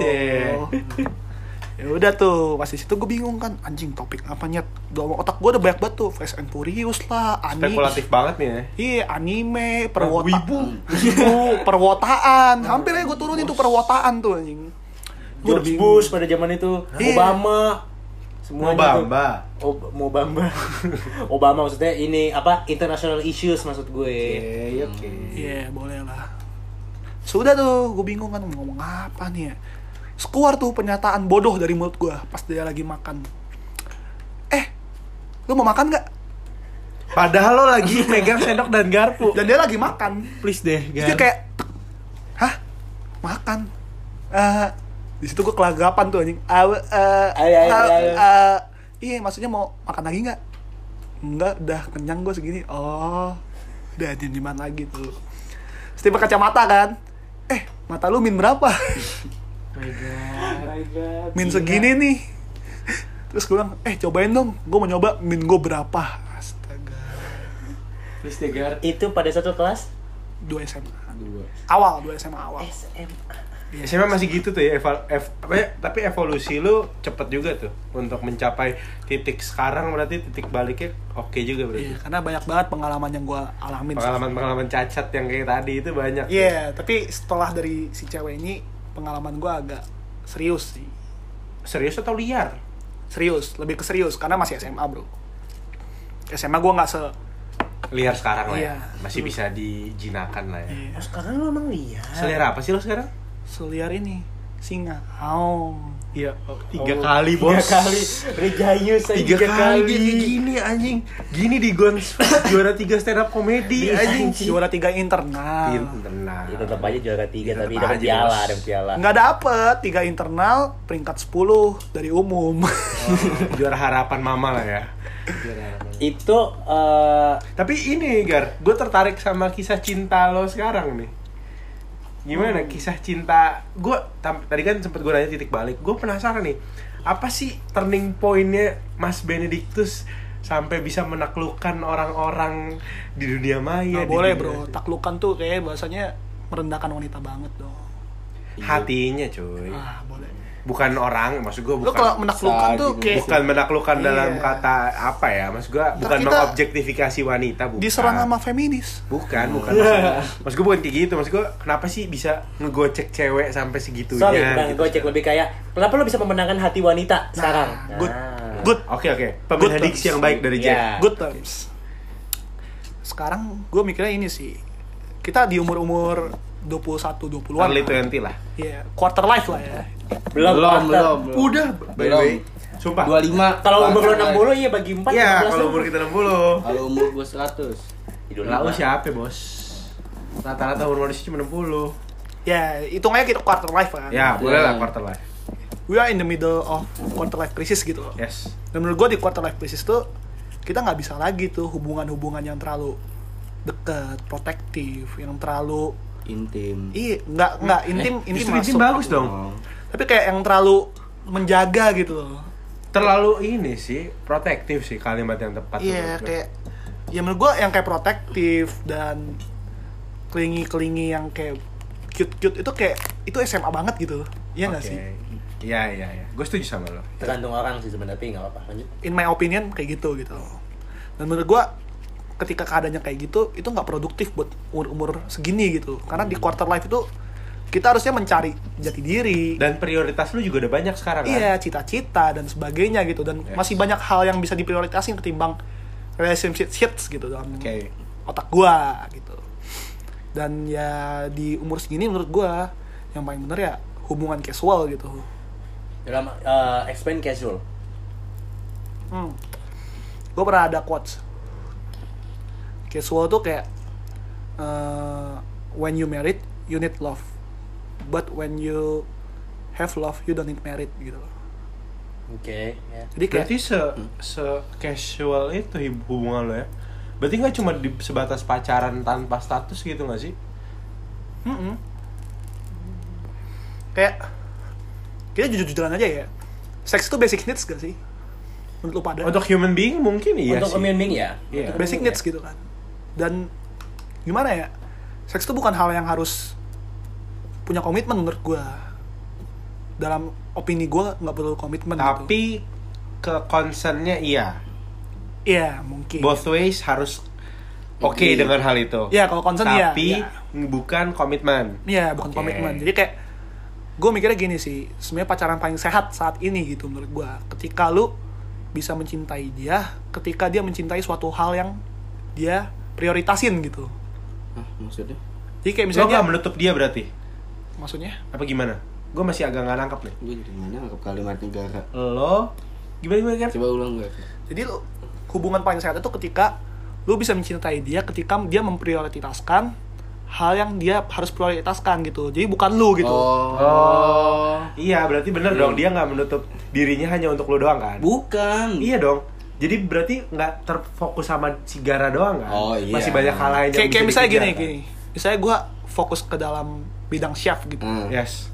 Ya udah tuh pas di situ gue bingung kan anjing topik apa nyet dalam otak gue udah banyak banget tuh Fast and Furious lah anime Spekulatif banget nih ya. iya anime perwota wibu. wibu perwotaan hampir aja gue turunin tuh perwotaan tuh anjing udah George bingung. Bush pada zaman itu, Iya. Obama, tuh. Obama. Ob Obama. Obama maksudnya ini apa international issues maksud gue. Oke, oke. Iya boleh lah Sudah tuh gue bingung kan mau ngomong apa nih ya keluar tuh pernyataan bodoh dari mulut gue Pas dia lagi makan Eh lu mau makan gak? Padahal lo lagi megang sendok dan garpu. Dan dia lagi makan Please deh, Terus dia kayak Hah? Makan? Eh di situ gue kelagapan tuh anjing Awe, eh, Ayo, ayo, eh, ayo. eh, Iya maksudnya mau makan lagi nggak? Enggak, udah kenyang gue segini Oh Udah diem di mana lagi tuh pakai kacamata kan Eh, mata lu min berapa? min segini nih. Terus gue bilang, eh cobain dong. Gue mau nyoba min gue berapa. Astaga. Please deh, Gar. Itu pada satu kelas? 2 SMA Dua. Awal, 2 SMA awal. SMA. SMA masih gitu tuh ya, eval, ev- apa ya, tapi evolusi lu cepet juga tuh untuk mencapai titik sekarang berarti titik baliknya oke juga berarti. Iya, karena banyak banget pengalaman yang gue alamin. Pengalaman-pengalaman cacat yang kayak tadi itu banyak. Iya, tapi setelah dari si cewek ini pengalaman gue agak serius sih. Serius atau liar? Serius, lebih ke serius karena masih SMA bro. SMA gue nggak se Liar sekarang lah ya. Iya. Masih bisa dijinakan lah ya. iya, Oh, sekarang lo emang lihat. Selera apa sih lo sekarang? seliar ini singa. Oh. Iya, tiga Oh, kali Tiga bos. kali. Rejayus aja Tiga, kali, dia kayak gini anjing. Gini di Gons juara tiga stand up komedi Iya, anjing. Juara tiga internal. Tenang. Ya, tetap aja juara tiga Tetap tapi dapat piala, dapat piala. Nggak dapet tiga internal peringkat 10 dari umum. juara harapan mama lah ya. Itu eh Tapi ini Gar, gue tertarik sama kisah cinta lo sekarang nih. Gimana kisah cinta? Gue tadi kan sempet gue nanya titik balik. Gue penasaran nih, apa sih turning pointnya Mas Benedictus sampai bisa menaklukkan orang-orang di dunia maya? Di boleh dunia- bro, taklukan tuh kayak bahasanya merendahkan wanita banget dong. Hatinya cuy, Ah boleh. Bukan orang. Maksud gue bukan. kalau menaklukkan tuh kayak Bukan menaklukkan dalam Iya. kata apa ya, maksud gue bukan kita mengobjektifikasi wanita, bukan. diserang sama feminis. Bukan, bukan. Maksud, maksud gue bukan kayak gitu. Maksud gue, kenapa sih bisa ngegocek cewek sampai segitunya? sorry, bukan gitu. gocek lebih kayak kenapa lo bisa memenangkan hati wanita sekarang? good. Nah. Good. Oke, oke. Pemilihan Good diksi yang terms. baik dari Iya. Jack. good terms. Sekarang gue mikirnya ini sih. Kita di umur-umur 21 20-an. Early lah. 20 lah. Iya, quarter life lah ya. Belum, belum, belum, belum. Udah, by the Belum. way. Sumpah. 25 Kalau umur lo Pakai. 60 iya bagi 4 Iya, kalau umur kita 60. Kalau umur gue 100 Idul Lalu lima. siapa, Bos? Rata-rata umur manusia cuma 60. Ya, hitungnya kita quarter life kan. Ya, boleh lah Ya. quarter life. We are in the middle of quarter life crisis gitu loh. Yes. Dan menurut gue di quarter life crisis tuh kita nggak bisa lagi tuh hubungan-hubungan yang terlalu dekat, protektif, yang terlalu Intim iya nggak nggak intim intim Justru masuk. intim bagus dong. Tapi kayak yang terlalu menjaga gitu loh. Terlalu ini sih, protektif sih kalimat yang tepat. Iya gue. kayak ya menurut gue yang kayak protektif dan kelingi-kelingi yang kayak cute-cute itu kayak itu SMA banget gitu. Iya nggak Oke. sih? Iya, iya, iya. Gue setuju sama lo. Tergantung orang sih sebenarnya, tapi nggak apa-apa. Lanjut. in my opinion kayak gitu gitu dan menurut gua ketika keadaannya kayak gitu itu nggak produktif buat umur umur segini gitu karena di quarter life itu kita harusnya mencari jati diri Dan prioritas lu juga udah banyak sekarang kan? iya cita-cita dan sebagainya gitu dan Yes. masih banyak hal yang bisa diprioritasin ketimbang relationship shits gitu dalam Oke. otak gua gitu dan ya di umur segini menurut gua yang paling bener ya hubungan casual gitu Dalam uh, explain casual. Hmm. Gue pernah ada quotes. Casual tuh kayak uh, when you married you need love, but when you have love you don't need married gitu. loh. Oke, ya. Jadi kayak Berarti se se casual itu hubungan lo ya? Berarti nggak cuma di sebatas pacaran tanpa status gitu nggak sih? Mm-mm. kayak kita jujur-jujuran aja ya. Seks itu basic needs gak sih? Menurut lu pada? Untuk human being mungkin iya Untuk sih. human being ya. Untuk basic needs gitu kan. Dan gimana ya? Seks itu bukan hal yang harus punya komitmen menurut gua. Dalam opini gua nggak perlu komitmen gitu. Tapi ke concernnya iya. Iya, mungkin. Both ways harus oke Iya. dengan hal itu. Iya, kalau concern iya. Tapi Iya. bukan komitmen. Iya, bukan Oke. komitmen. Jadi kayak gue mikirnya gini sih, sebenarnya pacaran paling sehat saat ini gitu menurut gue. Ketika lu bisa mencintai dia, ketika dia mencintai suatu hal yang dia prioritasin gitu. Ah, maksudnya? Jadi kayak Lo misalnya, nggak menutup dia berarti? Maksudnya, Apa gimana? Gue masih agak nggak nangkep nih. Gue jadi mana nangkep kalimat negara Lo gimana gimana kan? Coba ulang gak? jadi lu, hubungan paling sehat itu ketika lu bisa mencintai dia, ketika dia memprioritaskan hal yang dia harus prioritaskan gitu. Jadi bukan lu gitu. Oh, iya berarti bener dong dia nggak menutup dirinya hanya untuk lo doang kan? Bukan Iya dong. Jadi berarti nggak terfokus sama si Gara doang kan? Oh, iya. Masih banyak hal lain yang kayak kayak misalnya dikejar, gini, kan? gini. Misalnya gue fokus ke dalam bidang chef gitu. Hmm. Yes.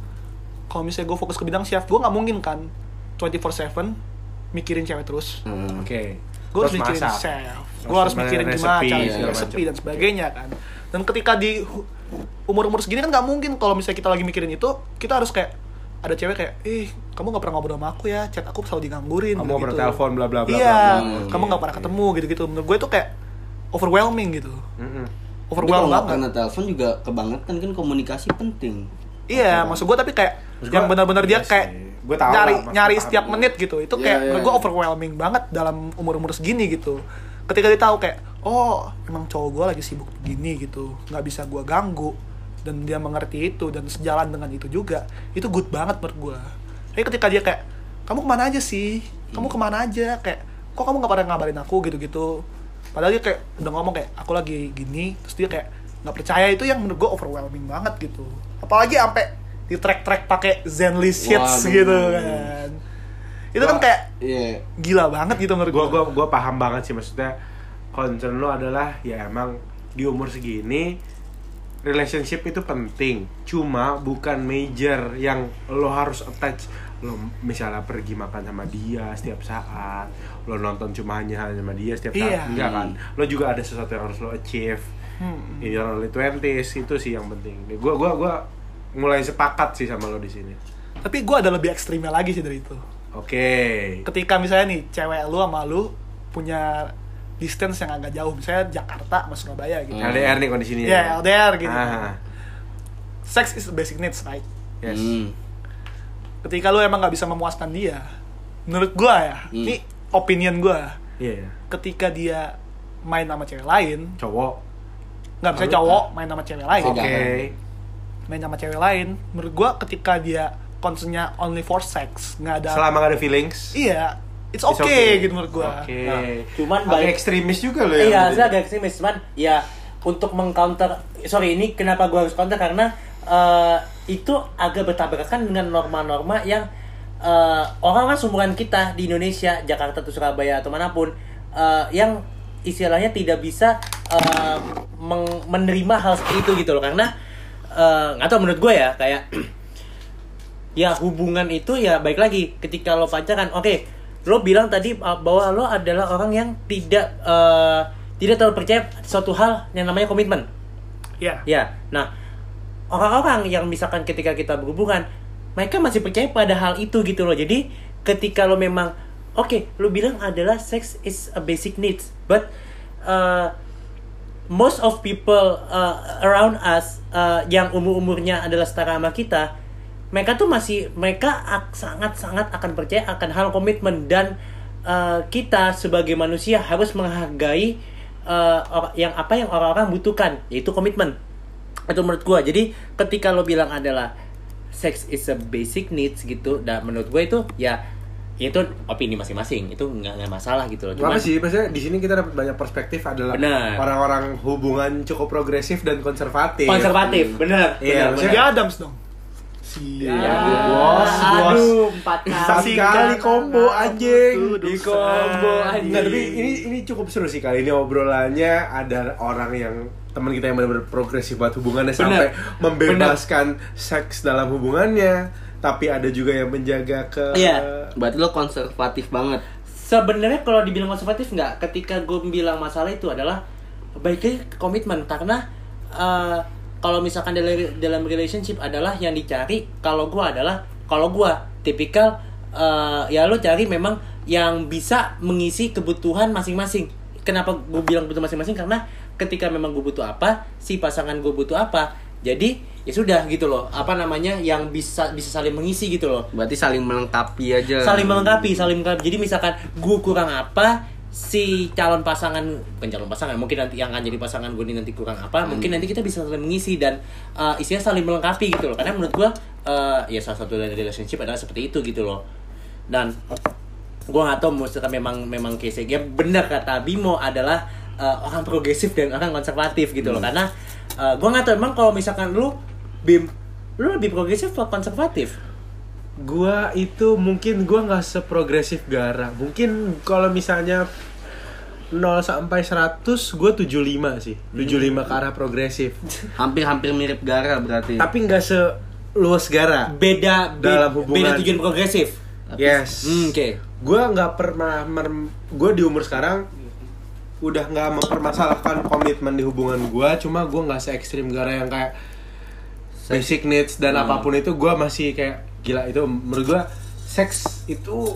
kalau misalnya gue fokus ke bidang chef gue nggak mungkin kan 24/7 mikirin cewek terus Hmm. Oke. gue harus mikirin masak. chef Terus gue harus gimana mikirin gimana resepi, cara segala resepi dan sebagainya kan dan ketika di umur umur segini kan nggak mungkin kalau misalnya kita lagi mikirin itu kita harus kayak ada cewek kayak ih kamu nggak pernah ngobrol sama aku ya chat aku selalu digangguin Kamu gitu, bertelepon, bla, bla, bla, iya bla, bla. kamu nggak pernah ketemu gitu gitu menurut gue itu kayak overwhelming gitu Mm-mm. Tapi nggak banget pernah telepon juga kebangetan kan komunikasi penting. Iya, maksud gue tapi kayak Maksud yang benar-benar dia iya kayak sih. Gua tahu nyari lah, nyari setiap gua. menit gitu. Itu Iya, kayak iya, menurut gue iya. overwhelming banget dalam umur-umur segini gitu. Ketika dia tahu kayak oh emang cowok gue lagi sibuk begini gitu, nggak bisa gue ganggu dan dia mengerti itu dan sejalan dengan itu juga, itu good banget menurut gue. Tapi ketika dia kayak kamu ke mana aja sih? Kamu ke mana aja? Kayak kok kamu nggak pernah ngabarin aku gitu-gitu. Padahal dia kayak udah ngomong kayak aku lagi gini, terus dia kayak nggak percaya itu yang menurut gue overwhelming banget gitu. Apalagi sampai di track-track pakai Zenly Sheets Waduh. gitu kan. Itu kan Gua- kayak Iya. gila banget gitu menurut gue. gua gua paham banget sih maksudnya concern lo adalah ya emang di umur segini relationship itu penting cuma bukan major yang lo harus attach lo misalnya pergi makan sama dia setiap saat lo nonton cuma hanya sama dia setiap saat Iya. enggak kan lo juga ada sesuatu yang harus lo achieve Hmm. in your early 20s itu sih yang penting gue gua gua mulai sepakat sih sama lo di sini Tapi gue ada lebih ekstrimnya lagi sih dari itu. oke Ketika misalnya nih cewek lu sama lu punya distance yang agak jauh, misalnya Jakarta sama Surabaya gitu. Hmm. LDR nih kondisinya Ya, LDR gitu. Ah, Sex is the basic needs, right? yes Hmm. Ketika lu emang nggak bisa memuaskan dia, menurut gua ya, Hmm. ini opinion gua. iya iya. Ketika dia main sama cewek lain, cowok nggak bisa cowok main sama cewek lain. Oke. Jangan. main sama cewek lain menurut gua ketika dia concernnya only for sex nggak ada Selama gak ada feelings. iya it's It's okay, okay. gitu menurut gua Oke. Nah, cuman Agak balik- ekstremis juga loh ya. Iya, saya agak ekstremis, cuman ya untuk mengcounter sorry ini kenapa gua harus counter karena eh, itu agak bertabrakan dengan norma-norma yang eh, orang-orang seumuran kita di Indonesia, Jakarta atau Surabaya atau mana pun eh, yang istilahnya tidak bisa meng- menerima hal seperti itu gitu loh. Karena eh, nggak tahu menurut gue ya kayak ya hubungan itu ya baik lagi. Ketika lo pacaran oke lo bilang tadi uh, bahwa lo adalah orang yang tidak uh, tidak terlalu percaya suatu hal yang namanya komitmen. Ya. Ya nah orang-orang yang misalkan ketika kita berhubungan mereka masih percaya pada hal itu gitu loh. Jadi ketika lo memang oke lo bilang adalah sex is a basic needs but uh, most of people uh, around us uh, yang umur umurnya adalah setara sama kita mereka tuh masih mereka sangat sangat akan percaya akan hal komitmen dan uh, kita sebagai manusia harus menghargai uh, yang apa yang orang-orang butuhkan yaitu komitmen itu menurut gua jadi ketika lo bilang adalah sex is a basic needs gitu dan menurut gua itu ya itu opini masing-masing itu nggak nggak masalah gitu loh Apa sih? Maksudnya di sini kita dapat banyak perspektif adalah Benar. orang-orang hubungan cukup progresif dan konservatif. konservatif bener Iya, bener, bener. Adams dong si Ya, bos, bos. aduh, empat kali. kali combo anjing Di combo anjing. Nah, tapi ini ini cukup seru sih kali ini obrolannya ada orang yang teman kita yang benar-benar progresif buat hubungannya Bener. sampai membebaskan seks dalam hubungannya, tapi ada juga yang menjaga ke Iya. Berarti lo konservatif banget. sebenarnya kalau dibilang konservatif nggak ketika gue bilang masalah itu adalah baiknya komitmen karena eh, kalau misalkan dalam dalam relationship adalah yang dicari kalau gue adalah kalau gue tipikal eh, ya lo cari memang yang bisa mengisi kebutuhan masing-masing kenapa gue bilang butuh masing-masing karena ketika memang gue butuh apa si pasangan gue butuh apa jadi ya sudah gitu loh. Apa namanya yang bisa bisa saling mengisi gitu loh. Berarti saling melengkapi aja. saling melengkapi saling melengkapi. Jadi misalkan gue kurang apa si calon pasangan bukan calon pasangan mungkin nanti yang akan jadi pasangan gue ini nanti kurang apa mungkin nanti kita bisa saling mengisi dan uh, istilah saling melengkapi gitu loh. Karena menurut gue uh, ya salah satu dari relationship adalah seperti itu gitu loh. Dan gue nggak tahu misalkan memang memang case ya benar kata Bimo adalah uh, orang progresif dan orang konservatif gitu loh karena uh, gue nggak tahu emang kalau misalkan lu Bim lu lebih progresif atau konservatif Gua itu mungkin gua nggak seprogresif Gara. Mungkin kalau misalnya 0 sampai 100 gue 75 sih. 75 ke arah progresif. Hampir-hampir mirip Gara berarti. Tapi nggak seluas Gara. beda be- Dalam hubungan. beda tujuan progresif Yes. Hmm, oke Gue nggak pernah gue di umur sekarang udah nggak mempermasalahkan komitmen di hubungan gue. Cuma gue nggak se ekstrim Gara yang kayak basic needs dan Hmm. apa pun itu gue masih kayak gila itu menurut gue seks itu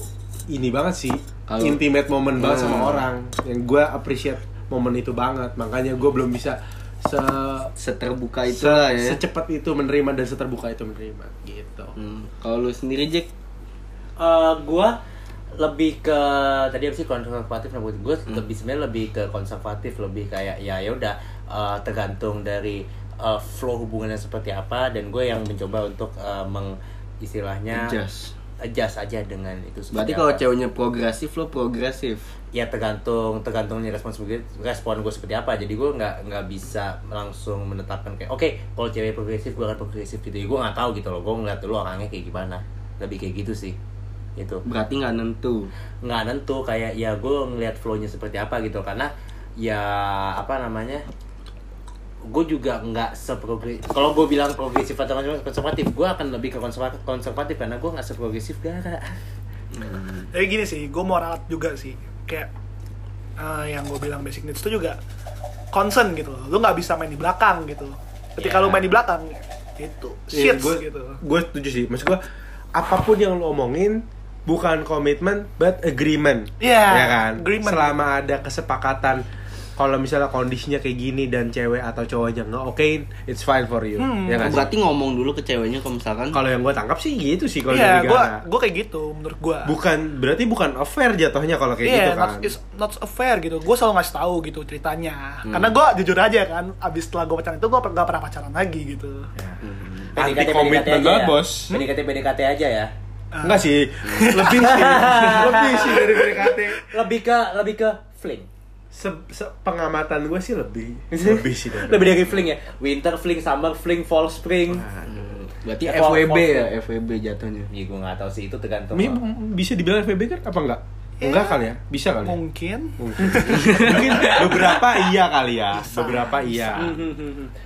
ini banget sih intimate moment banget sama Hmm. orang yang gue appreciate momen itu banget makanya gue belum bisa se Seterbuka se- itu lah ya. secepat itu menerima dan seterbuka itu menerima gitu Hmm. Kalau lu sendiri Jack, Eh, gua lebih ke tadi apa sih konservatif? Nah, gue Hmm. lebih sebenarnya lebih ke konservatif lebih kayak ya ya udah eh, tergantung dari eh, flow hubungannya seperti apa. Dan gue yang mencoba untuk eh, meng istilahnya Adjust. adjust aja dengan itu seperti berarti kalau ceweknya progresif lo progresif. ya tergantung tergantung nih respon sebagai respon gue seperti apa. Jadi gue nggak nggak bisa langsung menetapkan kayak oke kalau cewek progresif gue akan progresif gitu. Gue nggak tahu gitu loh. Gue ngeliat dulu orangnya kayak gimana. Lebih kayak gitu sih itu Berarti nggak nentu. nggak nentu kayak ya gue ngeliat flownya seperti apa gitu. Karena ya apa namanya gue juga nggak seprogresif kalau gue bilang progresif atau konservatif gue akan lebih ke konservatif konservatif karena gue nggak seprogresif gara Jadi gini sih, gue mau ralat juga sih. Kayak eh, yang gue bilang basic needs itu juga concern gitu loh. Lu nggak bisa main di belakang gitu. Ketika Ya. lu main di belakang, itu Iya, shit gue gitu. gue setuju sih. Maksud gue apa pun yang lo omongin bukan komitmen but agreement Iya, ya kan agreement. selama ada kesepakatan kalau misalnya kondisinya kayak gini dan cewek atau cowoknya nggak okein it's fine for you Hmm. ya sih? Berarti ngomong dulu ke ceweknya kalau misalkan kalau yang gue tangkap sih gitu sih kalau Iya, dari gue gue kayak gitu menurut gue. bukan berarti bukan affair jatuhnya kalau kayak Iya, gitu not, kan it's not affair gitu. Gue selalu ngasih tahu gitu ceritanya. Hmm. Karena gue jujur aja kan, abis setelah gue pacaran itu gue gak pernah pacaran lagi gitu. anti PDKT komitmen aja banget ya. bos PDKT PDKT aja ya. Enggak sih. Lebih sih. Lebih sih dari PDKT Lebih ke lebih ke fling. se, se- pengamatan gue sih lebih. Lebih sih dari Lebih dari fling ya. Winter fling, summer fling, fall spring. berarti Ya, FWB kalau- ya, FWB jatuhnya. Iya, gue nggak tahu sih itu tergantung. Mi- bisa dibilang FBB kan apa enggak? Enggak kali ya? Bisa kali ya? Mungkin. mungkin. Beberapa iya kali ya. Beberapa iya.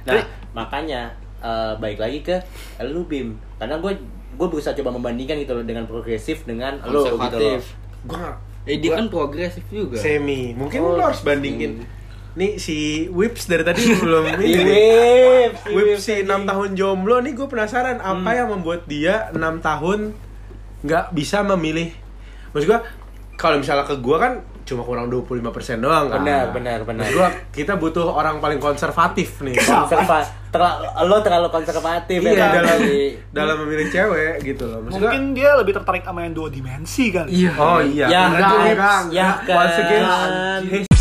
Nah, makanya eh, baik lagi ke lu Bim. Karena gue gue berusaha coba membandingkan gitu loh dengan progresif dengan lo gitu loh. Gue Eh dia gua kan progresif juga. semi. Mungkin Oh, lo harus bandingin. nih si Whips dari tadi belum ini. Nih. Wip, Whips si 6 tahun jomblo nih gue penasaran apa yang membuat dia 6 tahun nggak bisa memilih? Maksud gue kalau misalnya ke gue kan cuma kurang 25% doang kan Benar, benar, benar. Gua, kita butuh orang paling konservatif nih Konserva, terlalu, lo terlalu konservatif iya ya dalam dalam memilih cewek gitu loh Maksud gua- Mungkin dia lebih tertarik sama yang dua dimensi kali. Iya. oh iya Ya, enggak kan, ya enggak. once again kan.